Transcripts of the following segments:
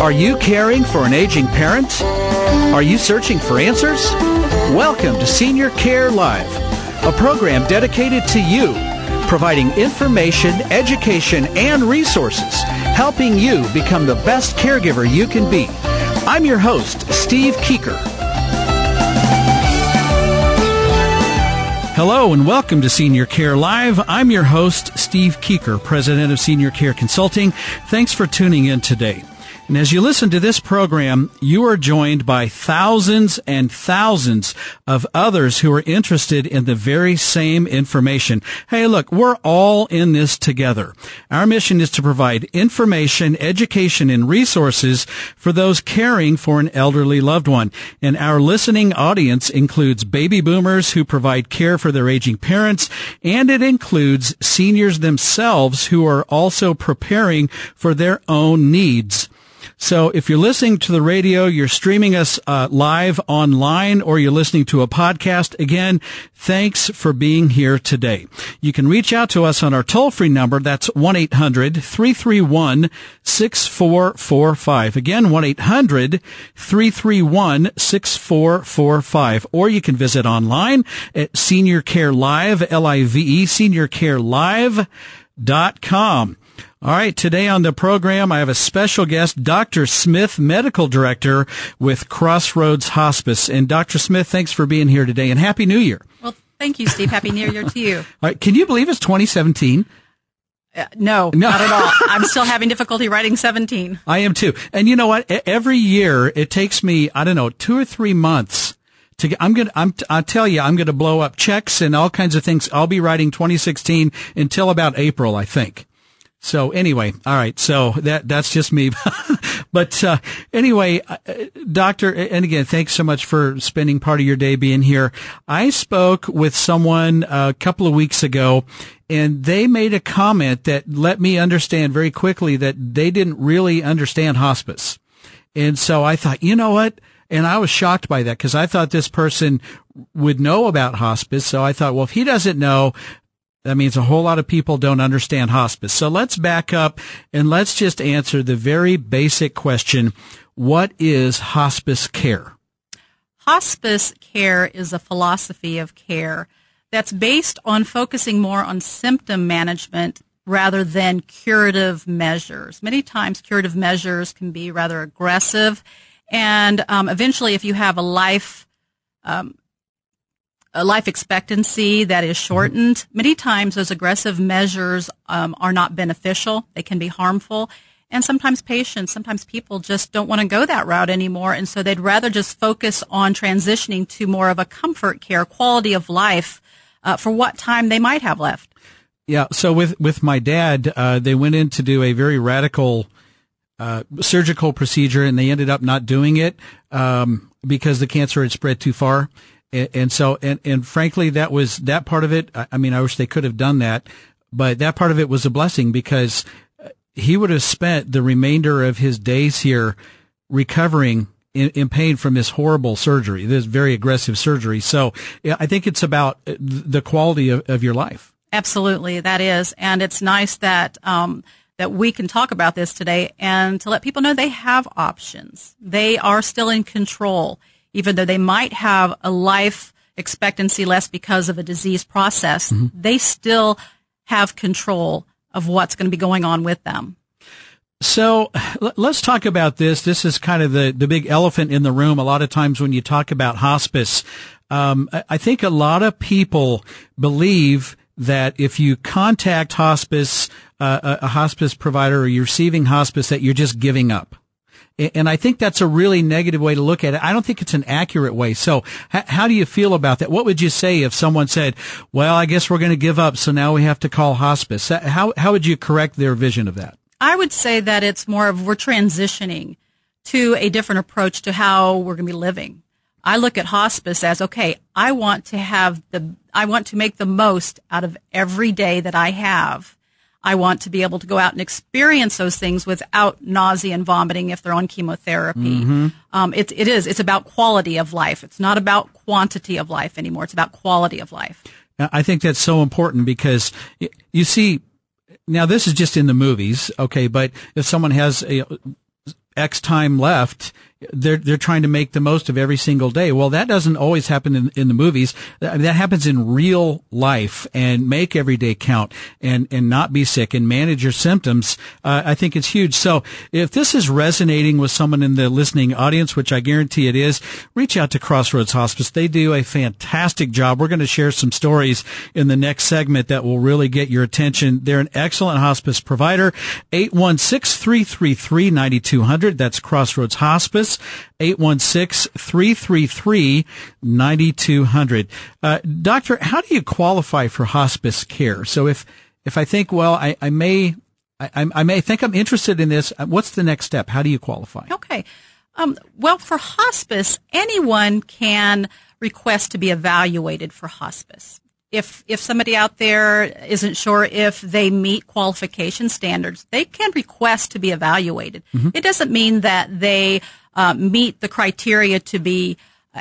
Are you caring for an aging parent? Are you searching for answers? Welcome to Senior Care Live, a program dedicated to you, providing information, education, and resources, helping you become the best caregiver you can be. I'm your host, Steve Keeker. Hello and welcome to Senior Care Live. I'm your host, Steve Keeker, president of Senior Care Consulting. Thanks for tuning in today. And as you listen to this program, you are joined by thousands and thousands of others who are interested in the very same information. Hey, look, we're all in this together. Our mission is to provide information, education, and resources for those caring for an elderly loved one. And our listening audience includes baby boomers who provide care for their aging parents, and it includes seniors themselves who are also preparing for their own needs. So if you're listening to the radio, you're streaming us uh, live online, or you're listening to a podcast, again, thanks for being here today. You can reach out to us on our toll free number. That's 1-800-331-6445. Again, 1-800-331-6445. Or you can visit online at Senior Care Live, L-I-V-E, seniorcarelive.com. All right, today on the program, I have a special guest, Dr. Smith, Medical Director with Crossroads Hospice. And Dr. Smith, thanks for being here today and Happy New Year. Well, thank you, Steve. Happy New Year to you. All right, can you believe it's 2017? Uh, no, no, not at all. I'm still having difficulty writing 17. I am too. And you know what? Every year it takes me, I don't know, two or three months to get, I'm gonna, I'm, I'll tell you, I'm gonna blow up checks and all kinds of things. I'll be writing 2016 until about April, I think. So anyway, all right. So that that's just me. but uh, anyway, uh, doctor, and again, thanks so much for spending part of your day being here. I spoke with someone a couple of weeks ago, and they made a comment that let me understand very quickly that they didn't really understand hospice. And so I thought, you know what? And I was shocked by that because I thought this person would know about hospice. So I thought, well, if he doesn't know, that means a whole lot of people don't understand hospice. So let's back up and let's just answer the very basic question. What is hospice care? Hospice care is a philosophy of care that's based on focusing more on symptom management rather than curative measures. Many times curative measures can be rather aggressive and um, eventually if you have a life um, a life expectancy that is shortened. Mm-hmm. Many times those aggressive measures um, are not beneficial. They can be harmful. And sometimes patients, sometimes people just don't want to go that route anymore. And so they'd rather just focus on transitioning to more of a comfort care, quality of life uh, for what time they might have left. Yeah. So with, with my dad, uh, they went in to do a very radical uh, surgical procedure and they ended up not doing it um, because the cancer had spread too far. And, so, and, and frankly, that was that part of it. I, I mean, I wish they could have done that, but that part of it was a blessing because he would have spent the remainder of his days here recovering in, in, pain from this horrible surgery, this very aggressive surgery. So yeah, I think it's about the quality of, of your life. Absolutely, that is, and it's nice that um, that we can talk about this today and to let people know they have options. They are still in control even though they might have a life expectancy less because of a disease process, mm-hmm. they still have control of what's going to be going on with them. So let's talk about this. This is kind of the, the big elephant in the room. A lot of times when you talk about hospice, um, I think a lot of people believe that if you contact hospice, uh, a hospice provider or you're receiving hospice, that you're just giving up. And I think that's a really negative way to look at it. I don't think it's an accurate way. So how do you feel about that? What would you say if someone said, well, I guess we're going to give up. So now we have to call hospice. How, how would you correct their vision of that? I would say that it's more of we're transitioning to a different approach to how we're going to be living. I look at hospice as okay, I want to have the, I want to make the most out of every day that I have. I want to be able to go out and experience those things without nausea and vomiting if they're on chemotherapy. Mm-hmm. Um, it, it is. It's about quality of life. It's not about quantity of life anymore. It's about quality of life. I think that's so important because you see, now this is just in the movies, okay, but if someone has a, X time left, they're they're trying to make the most of every single day. Well, that doesn't always happen in, in the movies. That, that happens in real life. And make every day count, and and not be sick, and manage your symptoms. Uh, I think it's huge. So if this is resonating with someone in the listening audience, which I guarantee it is, reach out to Crossroads Hospice. They do a fantastic job. We're going to share some stories in the next segment that will really get your attention. They're an excellent hospice provider. 816 333 9200. That's Crossroads Hospice. 816-333-9200. Uh, doctor, how do you qualify for hospice care? So if, if I think, well, I, I may, I, I may think I'm interested in this, uh, what's the next step? How do you qualify? Okay. Um, well, for hospice, anyone can request to be evaluated for hospice. If if somebody out there isn't sure if they meet qualification standards, they can request to be evaluated. Mm-hmm. It doesn't mean that they uh, meet the criteria to be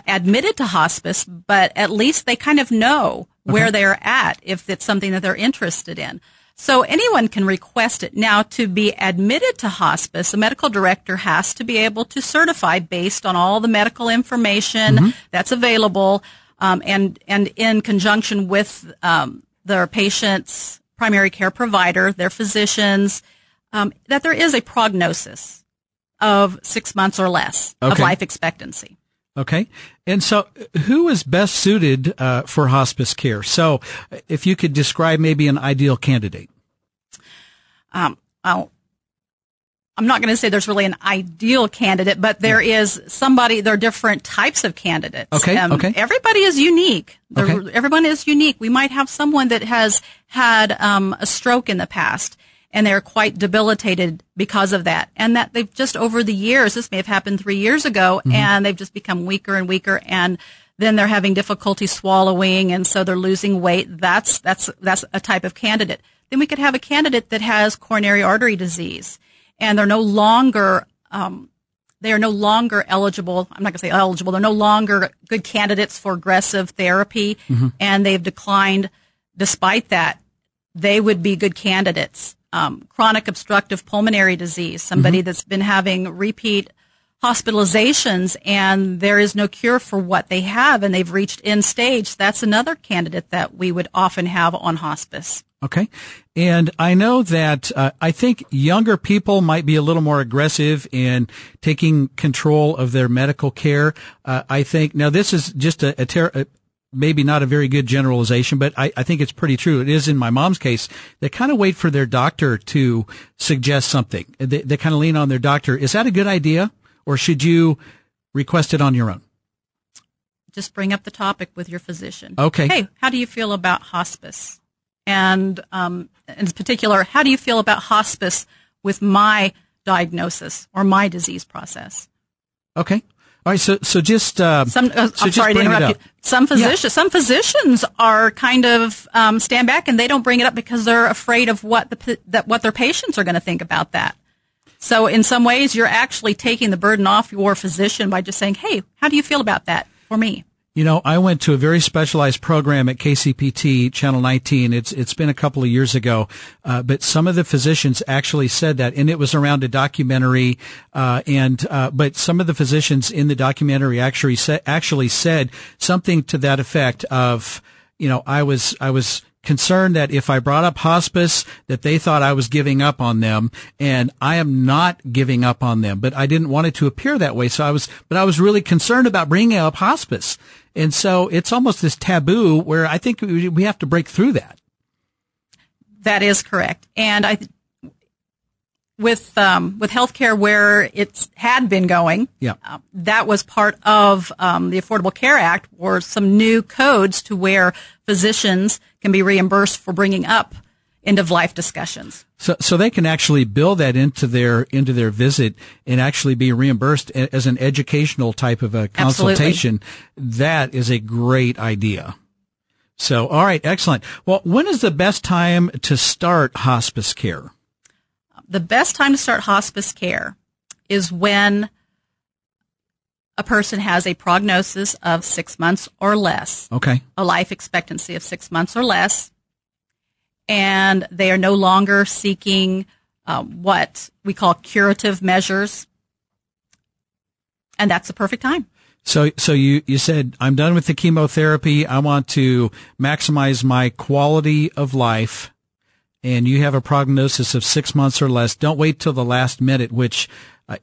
admitted to hospice, but at least they kind of know where they're at if it's something that they're interested in. So anyone can request it. Now, to be admitted to hospice, a medical director has to be able to certify based on all the medical information mm-hmm. that's available, um, and and in conjunction with um, their patient's primary care provider, their physicians, um, that there is a prognosis of six months or less okay. of life expectancy. Okay. And so who is best suited uh, for hospice care? So if you could describe maybe an ideal candidate. Um, I'll, I'm not going to say there's really an ideal candidate, but there is somebody, there are different types of candidates. Okay. Um, okay. Everybody is unique. Okay. Everyone is unique. We might have someone that has had um, a stroke in the past and they're quite debilitated because of that. And that they've just over the years, this may have happened three years ago, mm-hmm. and they've just become weaker and weaker and then they're having difficulty swallowing and so they're losing weight. That's, that's, that's a type of candidate. Then we could have a candidate that has coronary artery disease and they're no longer, um, they are no longer eligible. I'm not going to say eligible. They're no longer good candidates for aggressive therapy mm-hmm. and they've declined despite that. They would be good candidates um, chronic obstructive pulmonary disease, somebody mm-hmm. that's been having repeat hospitalizations and there is no cure for what they have and they've reached end stage, that's another candidate that we would often have on hospice. Okay. And I know that uh, I think younger people might be a little more aggressive in taking control of their medical care. Uh, I think now this is just a, a, ter- maybe not a very good generalization, but I, I think it's pretty true. It is in my mom's case. They kind of wait for their doctor to suggest something. They, they kind of lean on their doctor. Is that a good idea or should you request it on your own? Just bring up the topic with your physician. Okay. Hey, how do you feel about hospice? And um, in particular, how do you feel about hospice with my diagnosis or my disease process? Okay. All right, so so just uh, some. Uh, so I'm sorry to interrupt you. Some physicians, yeah. some physicians are kind of um, stand back and they don't bring it up because they're afraid of what the that what their patients are going to think about that. So in some ways, you're actually taking the burden off your physician by just saying, "Hey, how do you feel about that for me?" You know, I went to a very specialized program at KCPT Channel 19. It's it's been a couple of years ago, uh, but some of the physicians actually said that, and it was around a documentary. Uh, and uh, but some of the physicians in the documentary actually said actually said something to that effect of, you know, I was I was concerned that if I brought up hospice, that they thought I was giving up on them, and I am not giving up on them. But I didn't want it to appear that way, so I was, but I was really concerned about bringing up hospice. And so it's almost this taboo where I think we have to break through that. That is correct. And I, with um, with healthcare where it had been going, yeah. Uh, that was part of um, the Affordable Care Act, or some new codes to where physicians can be reimbursed for bringing up end of life discussions. So, so they can actually build that into their into their visit and actually be reimbursed as an educational type of a consultation. Absolutely. That is a great idea. So, all right, excellent. Well, when is the best time to start hospice care? The best time to start hospice care is when a person has a prognosis of six months or less, Okay. a life expectancy of six months or less, and they are no longer seeking um, what we call curative measures. And that's the perfect time. So, so you, you said, I'm done with the chemotherapy. I want to maximize my quality of life. And you have a prognosis of six months or less. Don't wait till the last minute, which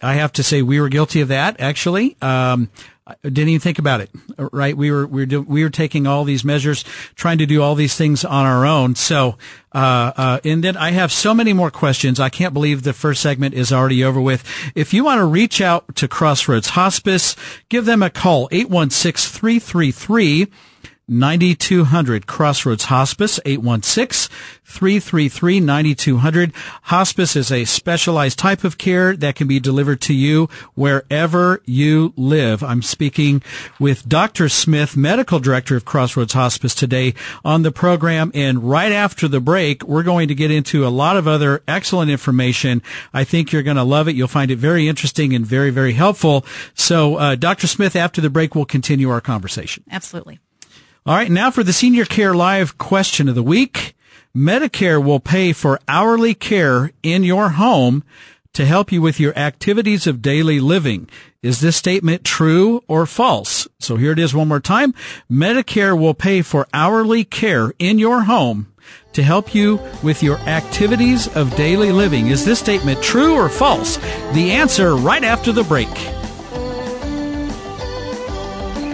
I, have to say we were guilty of that, actually. Um, I didn't even think about it, right? We were, we were, do, we were taking all these measures, trying to do all these things on our own. So, uh, uh, and then I have so many more questions. I can't believe the first segment is already over with. If you want to reach out to Crossroads Hospice, give them a call, 816 333 9200 Crossroads Hospice 816-333-9200 Hospice is a specialized type of care that can be delivered to you wherever you live. I'm speaking with Dr. Smith, medical director of Crossroads Hospice today on the program and right after the break we're going to get into a lot of other excellent information. I think you're going to love it. You'll find it very interesting and very very helpful. So uh, Dr. Smith after the break we'll continue our conversation. Absolutely. All right, now for the Senior Care Live question of the week. Medicare will pay for hourly care in your home to help you with your activities of daily living. Is this statement true or false? So here it is one more time. Medicare will pay for hourly care in your home to help you with your activities of daily living. Is this statement true or false? The answer right after the break.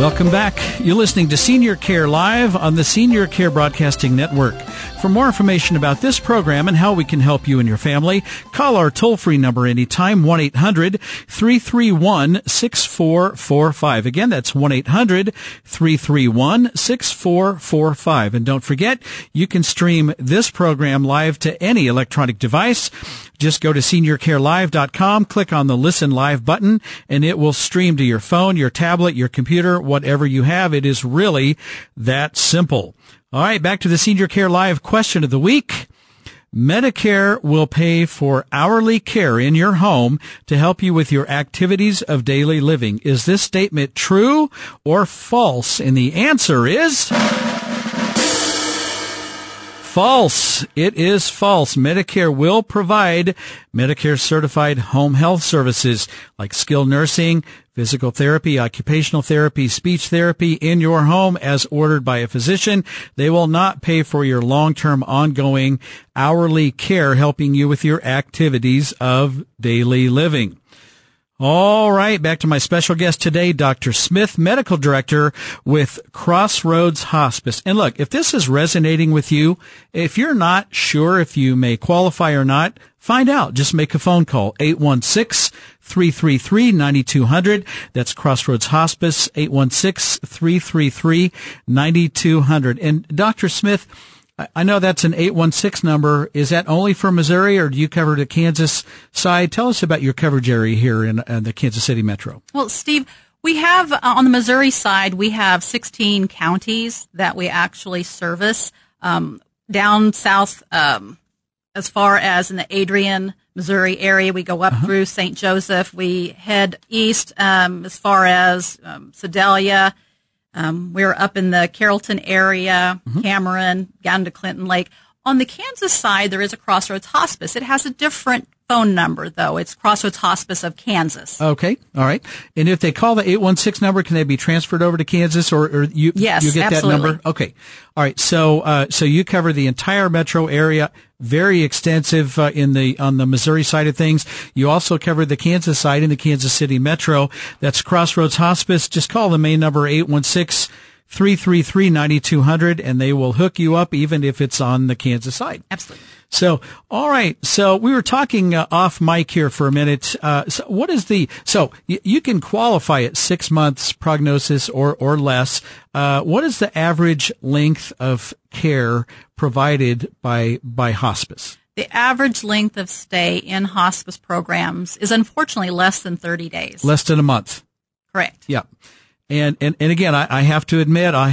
Welcome back. You're listening to Senior Care Live on the Senior Care Broadcasting Network. For more information about this program and how we can help you and your family, call our toll-free number anytime, 1-800-331-6445. Again, that's 1-800-331-6445. And don't forget, you can stream this program live to any electronic device. Just go to seniorcarelive.com, click on the listen live button, and it will stream to your phone, your tablet, your computer, whatever you have. It is really that simple. All right, back to the Senior Care Live question of the week. Medicare will pay for hourly care in your home to help you with your activities of daily living. Is this statement true or false? And the answer is false. It is false. Medicare will provide Medicare certified home health services like skilled nursing, physical therapy, occupational therapy, speech therapy in your home as ordered by a physician. They will not pay for your long-term ongoing hourly care helping you with your activities of daily living. All right, back to my special guest today, Dr. Smith, medical director with Crossroads Hospice. And look, if this is resonating with you, if you're not sure if you may qualify or not, find out. Just make a phone call, 816-333-9200. That's Crossroads Hospice, 816-333-9200. And Dr. Smith, I know that's an 816 number. Is that only for Missouri or do you cover the Kansas side? Tell us about your coverage area here in, in the Kansas City Metro. Well, Steve, we have uh, on the Missouri side, we have 16 counties that we actually service. Um, down south, um, as far as in the Adrian, Missouri area, we go up uh-huh. through St. Joseph. We head east um, as far as um, Sedalia. Um, we're up in the Carrollton area, mm-hmm. Cameron, down to Clinton Lake. On the Kansas side, there is a Crossroads Hospice. It has a different phone number, though. It's Crossroads Hospice of Kansas. Okay. All right. And if they call the 816 number, can they be transferred over to Kansas or, or you, Yes, you get absolutely. that number? Okay. All right. So, uh, so you cover the entire metro area, very extensive, uh, in the, on the Missouri side of things. You also cover the Kansas side in the Kansas City metro. That's Crossroads Hospice. Just call the main number 816 333 9200 and they will hook you up even if it's on the Kansas side. Absolutely. So, all right. So we were talking uh, off mic here for a minute. Uh, so what is the, so y- you can qualify at six months prognosis or, or less. Uh, what is the average length of care provided by, by hospice? The average length of stay in hospice programs is unfortunately less than 30 days. Less than a month. Correct. Yeah. And, and, and again, I, I have to admit, I,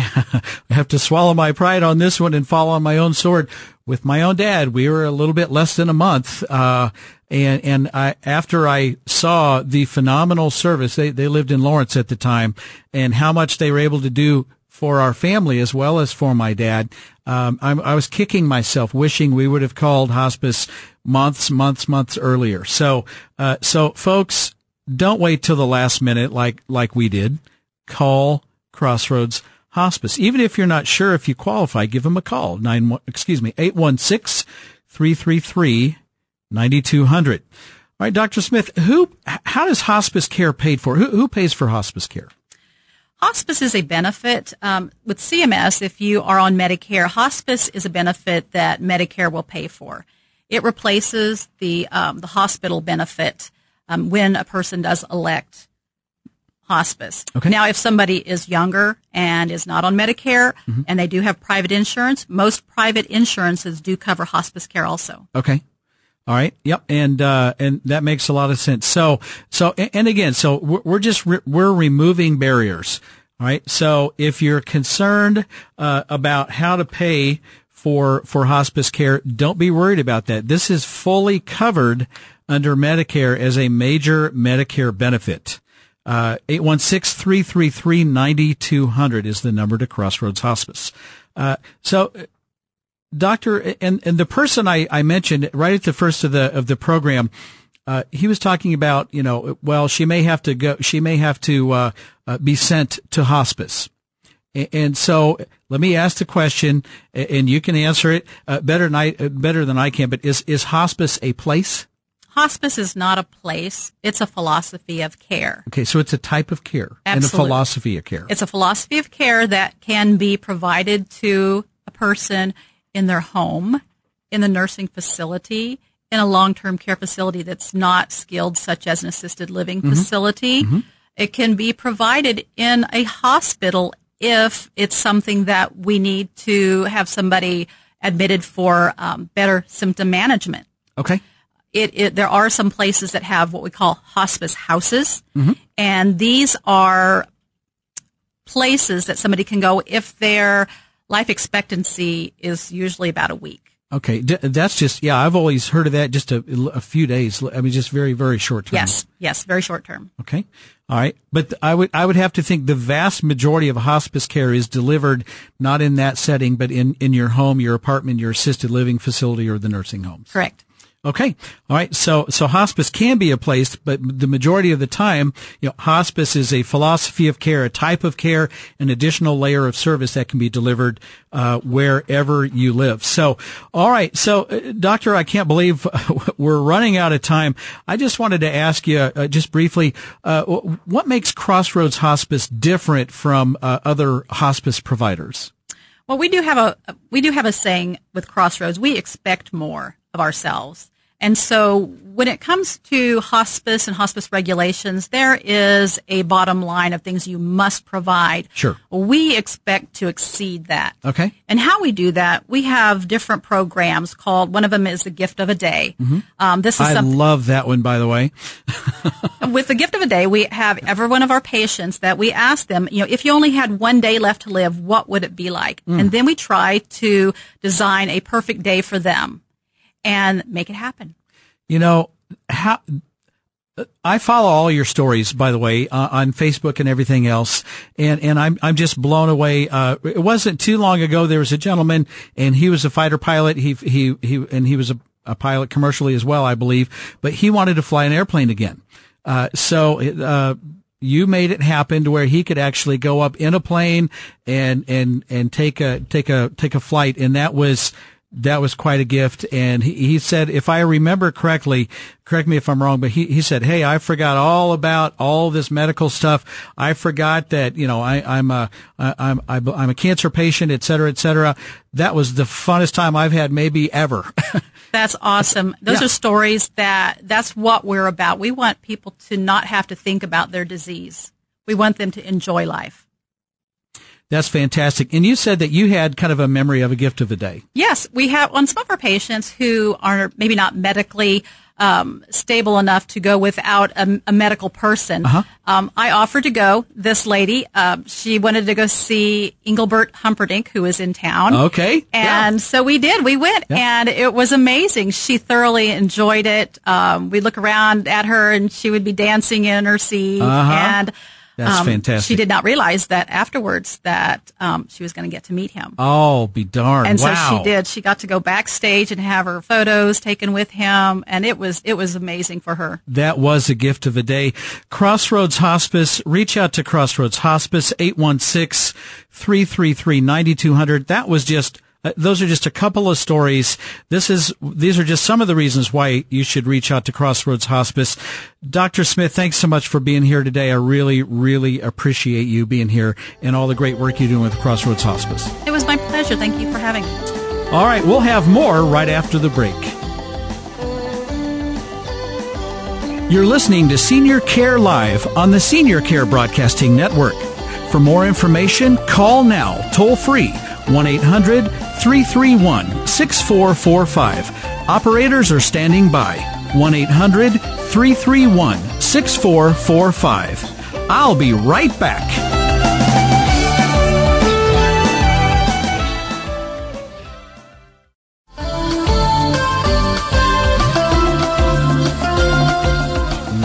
have to swallow my pride on this one and fall on my own sword. With my own dad, we were a little bit less than a month. Uh, and, and I, after I saw the phenomenal service, they, they lived in Lawrence at the time and how much they were able to do for our family as well as for my dad. Um, I was kicking myself, wishing we would have called hospice months, months, months earlier. So, uh, so folks, don't wait till the last minute like, like we did. Call Crossroads Hospice. Even if you're not sure if you qualify, give them a call. Nine, excuse me, 816-333-9200. All right, Dr. Smith, who, how does hospice care paid for? Who, who pays for hospice care? Hospice is a benefit um, with CMS. If you are on Medicare, hospice is a benefit that Medicare will pay for. It replaces the um, the hospital benefit um, when a person does elect hospice. Okay. Now, if somebody is younger and is not on Medicare and they do have private insurance, most private insurances do cover hospice care also. Okay. All right. Yep. And, uh, and that makes a lot of sense. So, so, and again, so we're we're just, re- we're removing barriers. All right. So if you're concerned, uh, about how to pay for, for hospice care, don't be worried about that. This is fully covered under Medicare as a major Medicare benefit. Uh, 816-333-9200 is the number to Crossroads Hospice. Uh, so Doctor, and, and the person I, I mentioned right at the first of the, of the program, uh, he was talking about, you know, well, she may have to go, she may have to, uh, uh, be sent to hospice. And so let me ask the question and you can answer it, uh, better than I, uh, better than I can, but is, is hospice a place? Hospice is not a place; it's a philosophy of care. Okay. So it's a type of care and a philosophy of care. It's a philosophy of care that can be provided to a person in their home, in the nursing facility, in a long-term care facility that's not skilled, such as an assisted living facility. It can be provided in a hospital if it's something that we need to have somebody admitted for um, better symptom management okay. It, it there are some places that have what we call hospice houses, mm-hmm. and these are places that somebody can go if their life expectancy is usually about a week. Okay. D- that's just, yeah, I've always heard of that just a, a few days. I mean, just very, very short term. Yes, yes, very short term. Okay. All right. But I would, I would have to think the vast majority of hospice care is delivered not in that setting, but in, in your home, your apartment, your assisted living facility, or the nursing homes. Correct. Okay. All right. So, so hospice can be a place, but the majority of the time, you know, hospice is a philosophy of care, a type of care, an additional layer of service that can be delivered, uh, wherever you live. So, all right. So, uh, doctor, I can't believe we're running out of time. I just wanted to ask you, uh, just briefly, uh, what makes Crossroads Hospice different from uh, other hospice providers? Well, we do have a we do have a saying with Crossroads. We expect more of ourselves. And so when it comes to hospice and hospice regulations, there is a bottom line of things you must provide. Sure. We expect to exceed that. Okay. And how we do that, we have different programs called, one of them is the gift of a day. Um, this is I love that one, by the way. with the gift of a day, we have every one of our patients that we ask them, you know, if you only had one day left to live, what would it be like? And then we try to design a perfect day for them and make it happen. You know, how I follow all your stories, by the way, uh, on Facebook and everything else, and and I'm I'm just blown away. Uh, it wasn't too long ago there was a gentleman, and he was a fighter pilot. He he he and he was a a pilot commercially as well, I believe, but he wanted to fly an airplane again. Uh, so, uh, you made it happen to where he could actually go up in a plane and, and, and take a, take a, take a flight. And that was, that was quite a gift. And he, he said, if I remember correctly, correct me if I'm wrong, but he, he said, Hey, I forgot all about all this medical stuff. I forgot that, you know, I, I'm a, I'm, I'm a cancer patient, et cetera, et cetera. That was the funnest time I've had maybe ever. that's awesome. Those Yeah. are stories that that's what we're about. We want people to not have to think about their disease. We want them to enjoy life. That's fantastic. And you said that you had kind of a memory of a gift of the day. Yes, we have on some of our patients who are maybe not medically um, stable enough to go without a, a medical person. Um, I offered to go. This lady, uh, she wanted to go see Engelbert Humperdinck, who is in town. Okay. Yeah. And so we did. We went, and it was amazing. She thoroughly enjoyed it. Um, we look around at her, and she would be dancing in her seat, Uh-huh. and That's um, fantastic. She did not realize that afterwards that um, she was going to get to meet him. Oh, be darned. And wow. so she did. She got to go backstage and have her photos taken with him, and it was it was amazing for her. That was a gift of a day. Crossroads Hospice, reach out to Crossroads Hospice, 816-333-9200. That was just, uh, those are just a couple of stories. This is, these are just some of the reasons why you should reach out to Crossroads Hospice. Dr. Smith, thanks so much for being here today. I really, really appreciate you being here and all the great work you're doing with Crossroads Hospice. It was my pleasure. Thank you for having me. All right, we'll have more right after the break. You're listening to Senior Care Live on the Senior Care Broadcasting Network. For more information, call now, toll free, 1 800 331 6445. Operators are standing by, 1 800 331 6445. I'll be right back.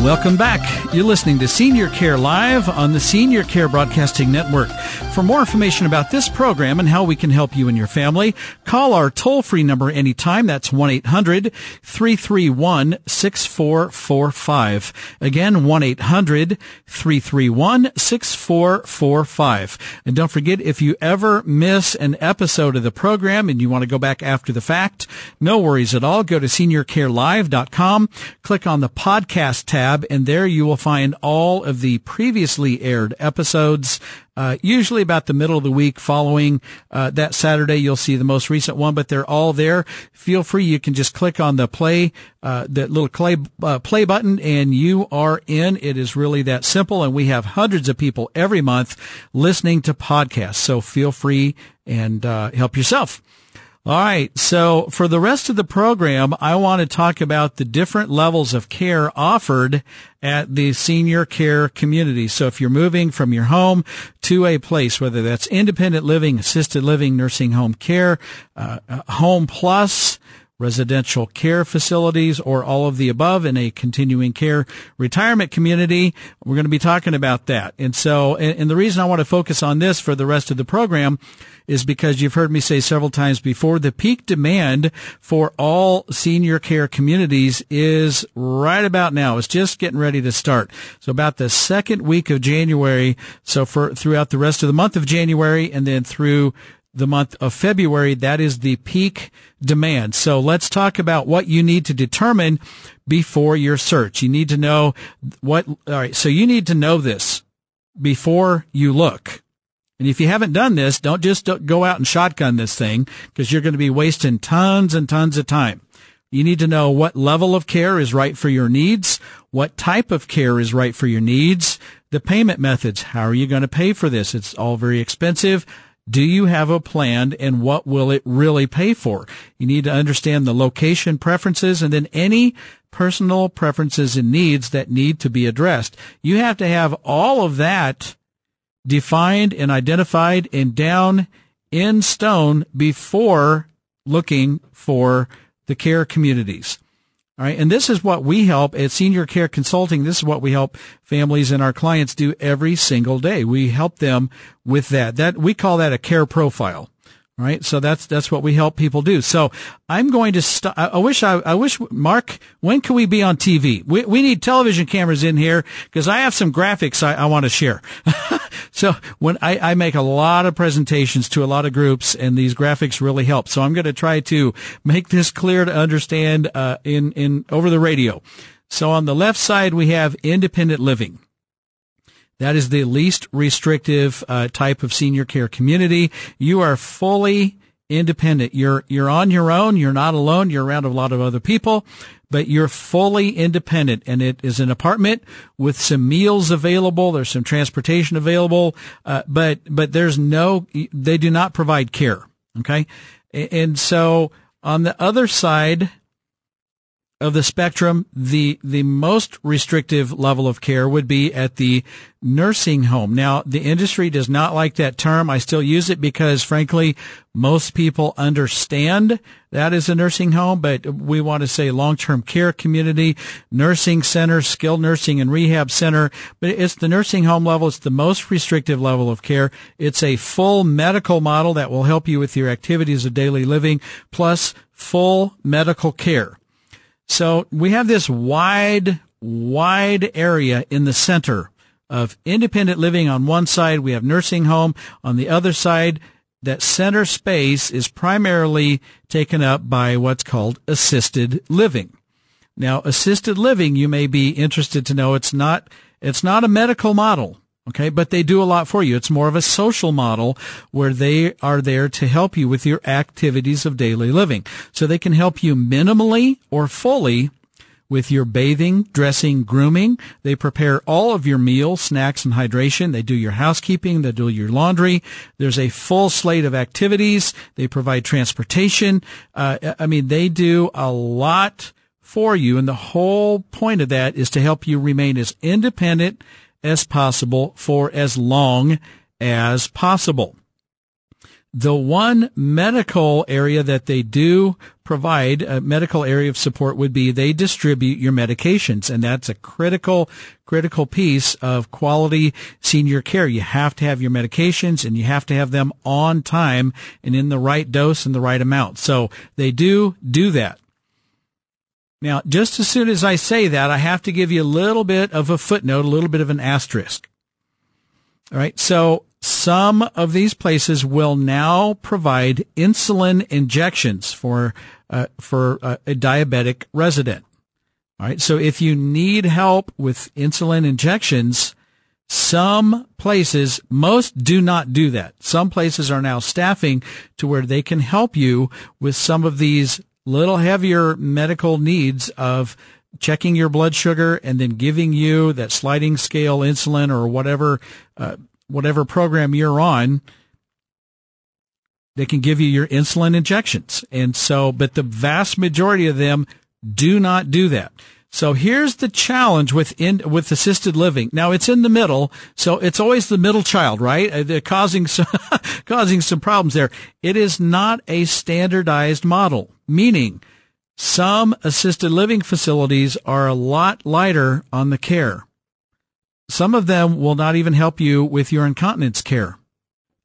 Welcome back. You're listening to Senior Care Live on the Senior Care Broadcasting Network. For more information about this program and how we can help you and your family, call our toll-free number anytime. That's 1-800-331-6445. Again, 1-800-331-6445. And don't forget, if you ever miss an episode of the program and you want to go back after the fact, no worries at all. Go to seniorcarelive.com, click on the podcast tab, and there you will find all of the previously aired episodes. Uh, usually about the middle of the week following uh, that Saturday, you'll see the most recent one, but they're all there. Feel free; you can just click on the play, uh, that little play uh, play button, and you are in. It is really that simple, and we have hundreds of people every month listening to podcasts. So feel free and uh, help yourself. All right. So for the rest of the program, I want to talk about the different levels of care offered at the senior care community. So if you're moving from your home to a place, whether that's independent living, assisted living, nursing home care, uh, uh, home plus, residential care facilities or all of the above in a continuing care retirement community. We're going to be talking about that. And so, and, the reason I want to focus on this for the rest of the program is because you've heard me say several times before, the peak demand for all senior care communities is right about now. It's just getting ready to start. So about the second week of January. So for throughout the rest of the month of January and then through the month of February, that is the peak demand. So let's talk about what you need to determine before your search. You need to know what, all right. So you need to know this before you look. And if you haven't done this, don't just go out and shotgun this thing because you're going to be wasting tons and tons of time. You need to know what level of care is right for your needs, what type of care is right for your needs, the payment methods. How are you going to pay for this? It's all very expensive. Do you have a plan and what will it really pay for? You need to understand the location preferences and then any personal preferences and needs that need to be addressed. You have to have all of that defined and identified and down in stone before looking for the care communities. All right. And this is what we help at Senior Care Consulting. This is what we help families and our clients do every single day. We help them with that. That we call that a care profile. Right. So that's, that's what we help people do. So I'm going to stop. I wish I, I wish, Mark, when can we be on TV? We, we need television cameras in here because I have some graphics I, I want to share. so when I, I make a lot of presentations to a lot of groups and these graphics really help. So I'm going to try to make this clear to understand, uh, in, in over the radio. So on the left side, we have independent living. That is the least restrictive uh, type of senior care community. You are fully independent. You're you're on your own. You're not alone. You're around a lot of other people, but you're fully independent. And it is an apartment with some meals available. There's some transportation available, uh, but but there's no. They do not provide care. Okay, and so on the other side of the spectrum, the, the most restrictive level of care would be at the nursing home. Now, the industry does not like that term. I still use it because frankly, most people understand that is a nursing home, but we want to say long-term care community, nursing center, skilled nursing and rehab center, but it's the nursing home level. It's the most restrictive level of care. It's a full medical model that will help you with your activities of daily living plus full medical care. So we have this wide, wide area in the center of independent living on one side. We have nursing home on the other side. That center space is primarily taken up by what's called assisted living. Now, assisted living, you may be interested to know it's not, it's not a medical model. Okay. But they do a lot for you. It's more of a social model where they are there to help you with your activities of daily living. So they can help you minimally or fully with your bathing, dressing, grooming. They prepare all of your meals, snacks, and hydration. They do your housekeeping. They do your laundry. There's a full slate of activities. They provide transportation. Uh, I mean, they do a lot for you. And the whole point of that is to help you remain as independent as possible for as long as possible. The one medical area that they do provide, a medical area of support would be they distribute your medications. And that's a critical, critical piece of quality senior care. You have to have your medications and you have to have them on time and in the right dose and the right amount. So they do do that. Now, just as soon as I say that, I have to give you a little bit of a footnote, a little bit of an asterisk. All right. So some of these places will now provide insulin injections for, uh, for uh, a diabetic resident. All right. So if you need help with insulin injections, some places, most do not do that. Some places are now staffing to where they can help you with some of these little heavier medical needs of checking your blood sugar and then giving you that sliding scale insulin or whatever uh, whatever program you're on they can give you your insulin injections and so but the vast majority of them do not do that so here's the challenge with in, with assisted living. Now it's in the middle, so it's always the middle child, right? Uh, they're causing some, causing some problems there. It is not a standardized model, meaning some assisted living facilities are a lot lighter on the care. Some of them will not even help you with your incontinence care.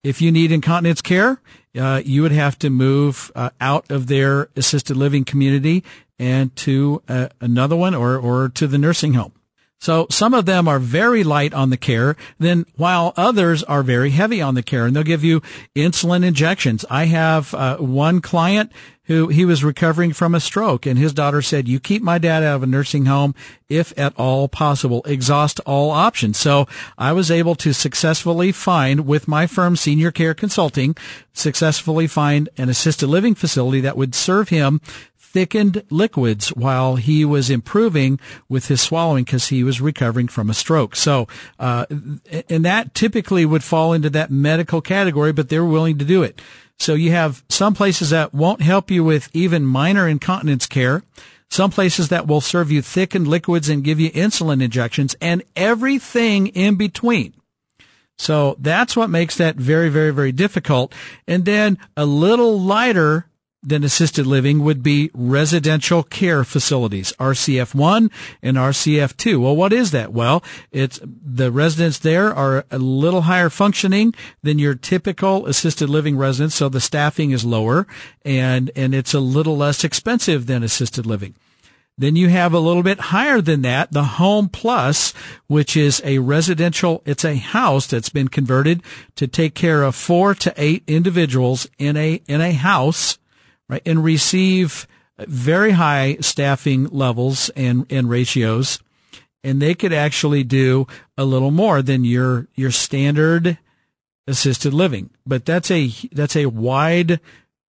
If you need incontinence care, uh, you would have to move uh, out of their assisted living community and to uh, another one or, or to the nursing home. So some of them are very light on the care, then while others are very heavy on the care and they'll give you insulin injections. I have uh, one client who he was recovering from a stroke and his daughter said, you keep my dad out of a nursing home if at all possible. Exhaust all options. So I was able to successfully find with my firm Senior Care Consulting, successfully find an assisted living facility that would serve him thickened liquids while he was improving with his swallowing because he was recovering from a stroke. So, uh, and that typically would fall into that medical category, but they're willing to do it. So you have some places that won't help you with even minor incontinence care. Some places that will serve you thickened liquids and give you insulin injections and everything in between. So that's what makes that very, very, very difficult. And then a little lighter than assisted living would be residential care facilities, RCF1 and RCF2. Well, what is that? Well, it's the residents there are a little higher functioning than your typical assisted living residents, so the staffing is lower and, and it's a little less expensive than assisted living. Then you have a little bit higher than that, the Home Plus, which is a residential, it's a house that's been converted to take care of four to eight individuals in a, in a house right, and receive very high staffing levels and, and ratios. And they could actually do a little more than your, your standard assisted living. But that's a, that's a wide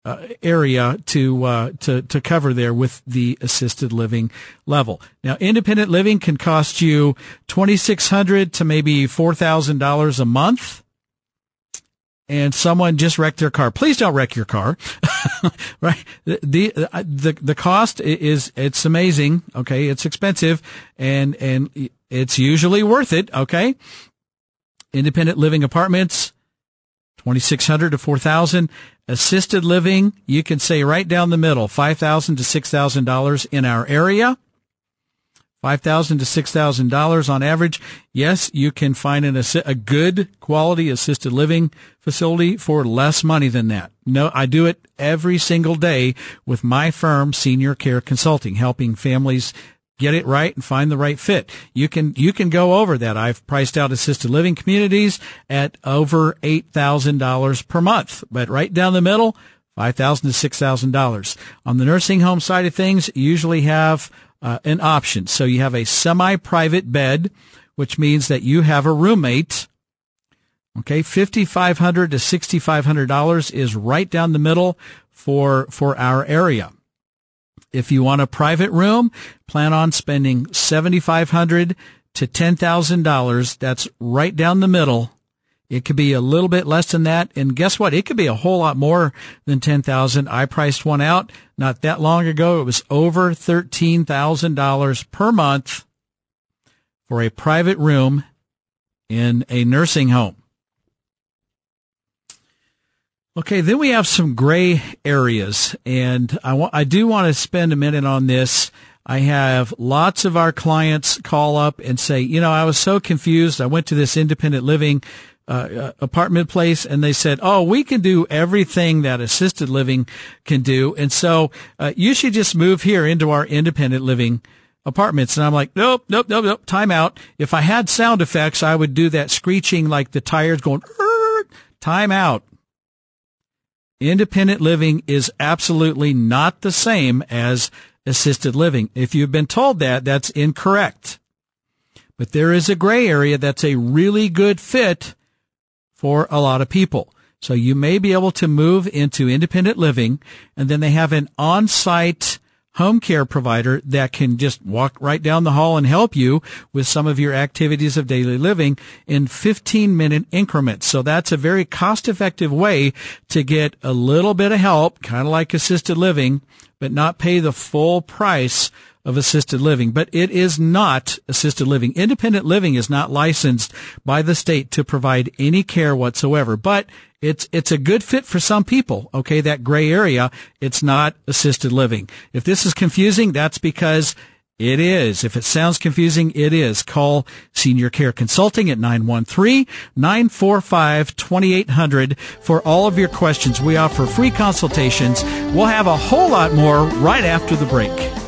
uh, area to, uh, to, to cover there with the assisted living level. Now, independent living can cost you 2600 to maybe $4,000 a month and someone just wrecked their car. Please don't wreck your car. right? The, the, uh, the, cost is, it's amazing. Okay. It's expensive and, and it's usually worth it. Okay. Independent living apartments, 2600 to 4000 assisted living you can say right down the middle 5000 to $6000 in our area five thousand to six thousand dollars on average. Yes, you can find an a good quality assisted living facility for less money than that. No, I do it every single day with my firm, Senior Care Consulting, helping families get it right and find the right fit. You can you can go over that. I've priced out assisted living communities at over eight thousand dollars per month, but right down the middle. 5,000 to six thousand dollars. On the nursing home side of things, usually have uh, an option. So you have a semi-private bed, which means that you have a roommate. Okay, fifty-five hundred to sixty-five hundred dollars is right down the middle for for our area. If you want a private room, plan on spending seventy-five hundred to ten thousand dollars. That's right down the middle it could be a little bit less than that. And guess what? It could be a whole lot more than 10,000. I priced one out not that long ago. It was over $13,000 per month for a private room in a nursing home. Okay, then we have some gray areas, and I, wa- I do want to spend a minute on this. I have lots of our clients call up and say, you know, I was so confused. I went to this independent living uh, uh, apartment place and they said, "Oh, we can do everything that assisted living can do, and so uh, you should just move here into our independent living." apartments. And I'm like, nope, nope, nope, nope, time out. If I had sound effects, I would do that screeching like the tires going, time out. Independent living is absolutely not the same as assisted living. If you've been told that, that's incorrect. But there is a gray area that's a really good fit for a lot of people. So you may be able to move into independent living and then they have an on-site home care provider that can just walk right down the hall and help you with some of your activities of daily living in 15 minute increments. So that's a very cost effective way to get a little bit of help, kind of like assisted living, but not pay the full price of assisted living, but it is not assisted living. Independent living is not licensed by the state to provide any care whatsoever, but it's, it's a good fit for some people. Okay. That gray area. It's not assisted living. If this is confusing, that's because it is. If it sounds confusing, it is. Call Senior Care Consulting at 913-945-2800 for all of your questions. We offer free consultations. We'll have a whole lot more right after the break.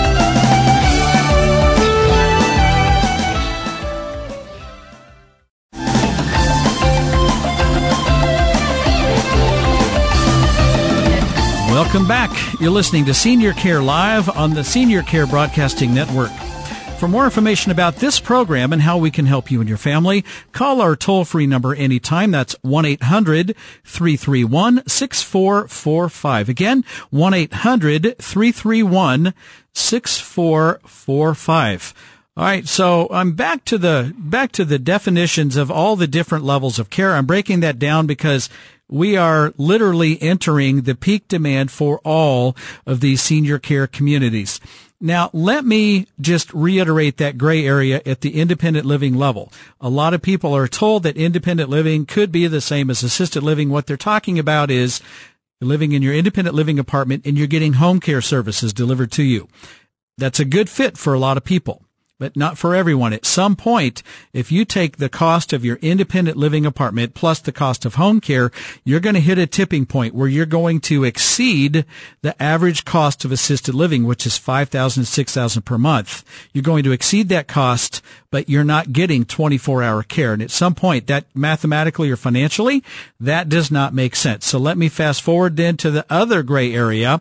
Welcome back. You're listening to Senior Care Live on the Senior Care Broadcasting Network. For more information about this program and how we can help you and your family, call our toll free number anytime. That's 1-800-331-6445. Again, 1-800-331-6445. All right, so I'm back to the back to the definitions of all the different levels of care. I'm breaking that down because we are literally entering the peak demand for all of these senior care communities. Now, let me just reiterate that gray area at the independent living level. A lot of people are told that independent living could be the same as assisted living. What they're talking about is living in your independent living apartment and you're getting home care services delivered to you. That's a good fit for a lot of people but not for everyone. At some point, if you take the cost of your independent living apartment plus the cost of home care, you're going to hit a tipping point where you're going to exceed the average cost of assisted living, which is 5000 to 6000 per month. You're going to exceed that cost, but you're not getting 24 hour care. And at some point, that mathematically or financially, that does not make sense. So let me fast forward then to the other gray area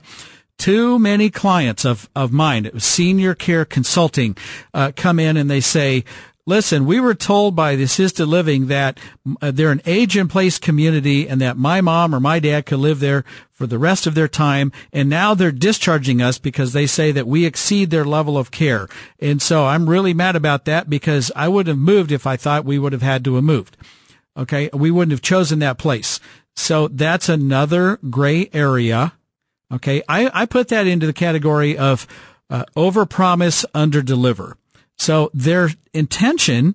too many clients of, of mine, senior care consulting, uh, come in and they say, listen, we were told by the assisted living that uh, they're an age in place community and that my mom or my dad could live there for the rest of their time. And now they're discharging us because they say that we exceed their level of care. And so I'm really mad about that because I would have moved if I thought we would have had to have moved. Okay. We wouldn't have chosen that place. So that's another gray area Okay. I, I put that into the category of uh, over promise, under deliver. So their intention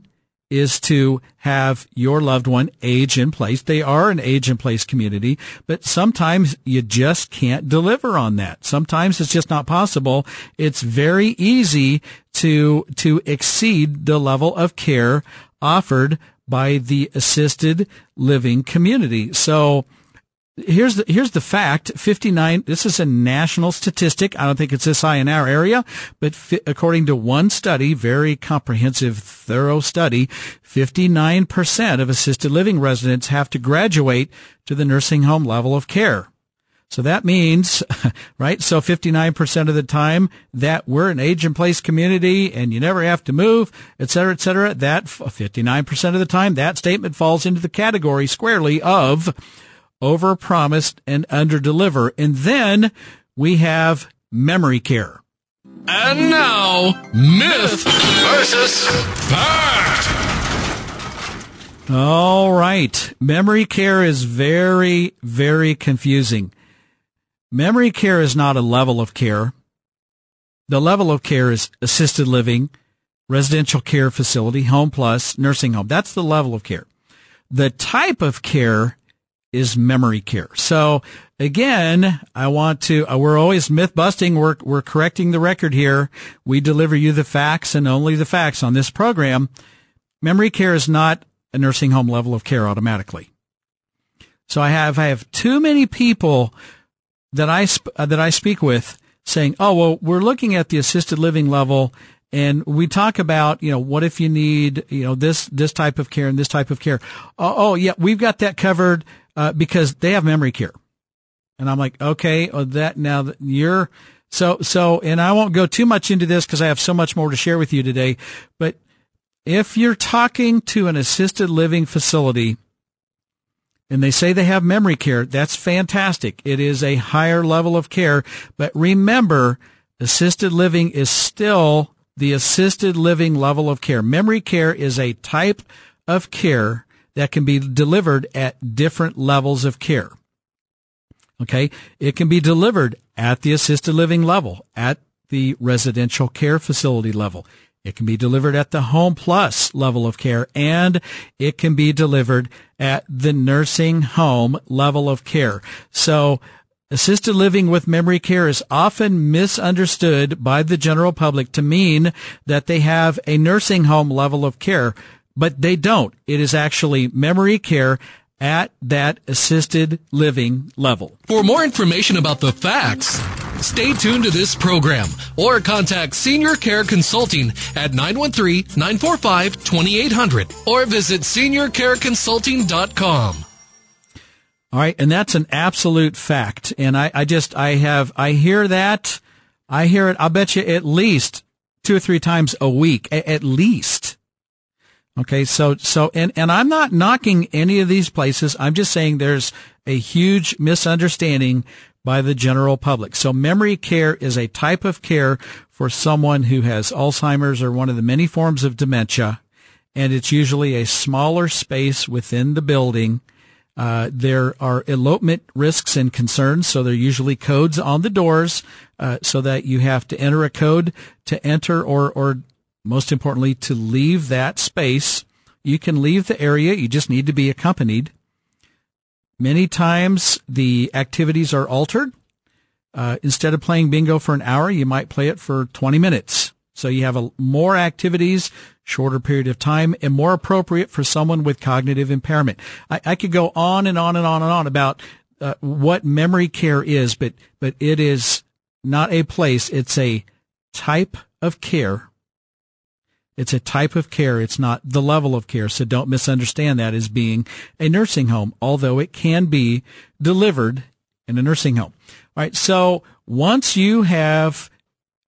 is to have your loved one age in place. They are an age in place community, but sometimes you just can't deliver on that. Sometimes it's just not possible. It's very easy to, to exceed the level of care offered by the assisted living community. So, here's the here's the fact 59 this is a national statistic i don't think it's this high in our area but fi- according to one study very comprehensive thorough study 59% of assisted living residents have to graduate to the nursing home level of care so that means, right? So 59% of the time that we're an age in place community and you never have to move, et cetera, et cetera. That 59% of the time, that statement falls into the category squarely of over promised and under deliver. And then we have memory care. And now, myth versus fact. All right. Memory care is very, very confusing. Memory care is not a level of care. The level of care is assisted living, residential care facility, home plus, nursing home. That's the level of care. The type of care is memory care. So again, I want to, uh, we're always myth busting. We're, we're correcting the record here. We deliver you the facts and only the facts on this program. Memory care is not a nursing home level of care automatically. So I have, I have too many people that I, sp- uh, that I speak with saying, Oh, well, we're looking at the assisted living level and we talk about, you know, what if you need, you know, this, this type of care and this type of care. Oh, oh yeah, we've got that covered uh, because they have memory care. And I'm like, okay, well, that now that you're so, so, and I won't go too much into this because I have so much more to share with you today. But if you're talking to an assisted living facility and they say they have memory care, that's fantastic. It is a higher level of care. But remember, assisted living is still the assisted living level of care. Memory care is a type of care that can be delivered at different levels of care. Okay. It can be delivered at the assisted living level, at the residential care facility level. It can be delivered at the home plus level of care and it can be delivered at the nursing home level of care. So assisted living with memory care is often misunderstood by the general public to mean that they have a nursing home level of care but they don't. It is actually memory care at that assisted living level. For more information about the facts, stay tuned to this program or contact Senior Care Consulting at 913-945-2800 or visit seniorcareconsulting.com. All right. And that's an absolute fact. And I, I just, I have, I hear that. I hear it. I'll bet you at least two or three times a week, at least. Okay, so so and and I'm not knocking any of these places. I'm just saying there's a huge misunderstanding by the general public. So memory care is a type of care for someone who has Alzheimer's or one of the many forms of dementia, and it's usually a smaller space within the building. Uh, there are elopement risks and concerns, so there are usually codes on the doors, uh, so that you have to enter a code to enter or, or most importantly, to leave that space. You can leave the area. You just need to be accompanied. Many times the activities are altered. Uh, instead of playing bingo for an hour, you might play it for 20 minutes. So you have a, more activities, shorter period of time, and more appropriate for someone with cognitive impairment. I, I could go on and on and on and on about uh, what memory care is, but but it is not a place; it's a type of care it's a type of care. It's not the level of care. So don't misunderstand that as being a nursing home, although it can be delivered in a nursing home. All right. So once you have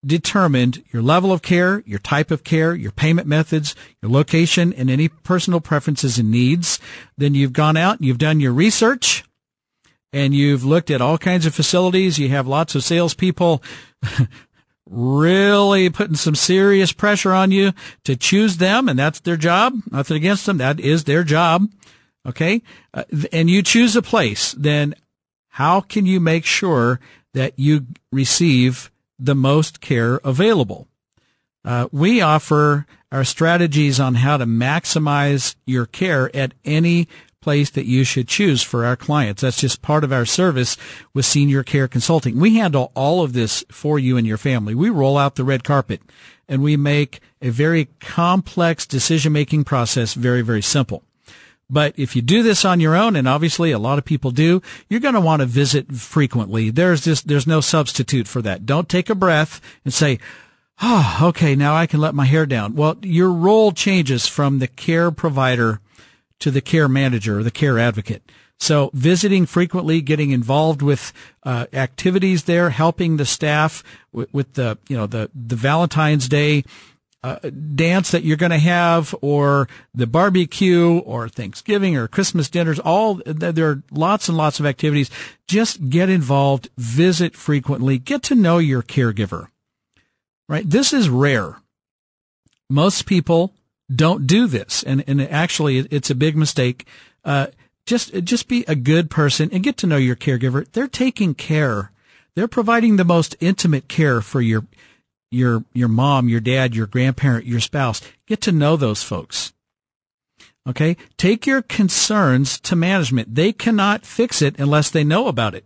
determined your level of care, your type of care, your payment methods, your location, and any personal preferences and needs, then you've gone out and you've done your research and you've looked at all kinds of facilities. You have lots of salespeople really putting some serious pressure on you to choose them, and that's their job. Nothing against them. That is their job. Okay. Uh, and you choose a place, then how can you make sure that you receive the most care available? Uh, we offer our strategies on how to maximize your care at any place that you should choose for our clients. That's just part of our service with senior care consulting. We handle all of this for you and your family. We roll out the red carpet and we make a very complex decision making process very, very simple. But if you do this on your own, and obviously a lot of people do, you're going to want to visit frequently. There's just, there's no substitute for that. Don't take a breath and say, Oh, okay. Now I can let my hair down. Well, your role changes from the care provider to the care manager or the care advocate. So visiting frequently, getting involved with uh, activities there, helping the staff with, with, the you know the the Valentine's Day uh, dance that you're going to have, or the barbecue, or Thanksgiving, or Christmas dinners. All there are lots and lots of activities. Just get involved, visit frequently, get to know your caregiver. Right, this is rare. Most people don't do this. And, and actually, it's a big mistake. Uh, just, just be a good person and get to know your caregiver. They're taking care. They're providing the most intimate care for your, your, your mom, your dad, your grandparent, your spouse. Get to know those folks. Okay. Take your concerns to management. They cannot fix it unless they know about it.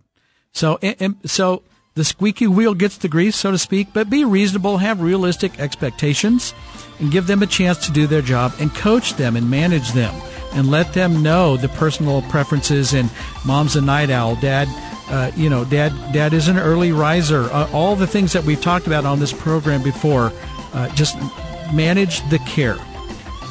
So, and, and so the squeaky wheel gets the grease, so to speak, but be reasonable, have realistic expectations, and give them a chance to do their job and coach them and manage them and let them know the personal preferences and mom's a night owl, dad, uh, you know, dad, dad is an early riser. Uh, all the things that we've talked about on this program before, uh, just manage the care.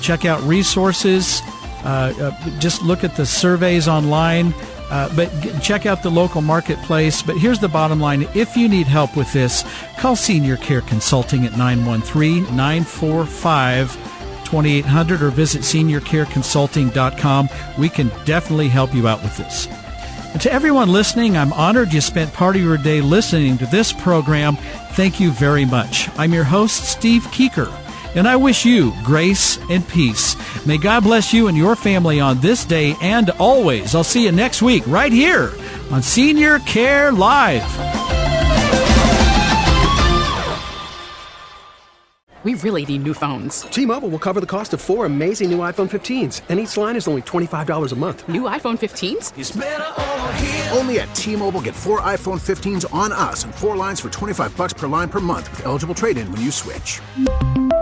Check out resources. Uh, uh, just look at the surveys online. Uh, but check out the local marketplace. But here's the bottom line. If you need help with this, call Senior Care Consulting at 913 945 2800 or visit seniorcareconsulting.com. We can definitely help you out with this. And to everyone listening, I'm honored you spent part of your day listening to this program. Thank you very much. I'm your host, Steve Keeker and I wish you grace and peace. May God bless you and your family on this day and always. I'll see you next week right here on Senior Care Live. We really need new phones. T-Mobile will cover the cost of four amazing new iPhone 15s, and each line is only $25 a month. New iPhone 15s? Only at T-Mobile get four iPhone 15s on us and four lines for 25 bucks per line per month with eligible trade-in when you switch.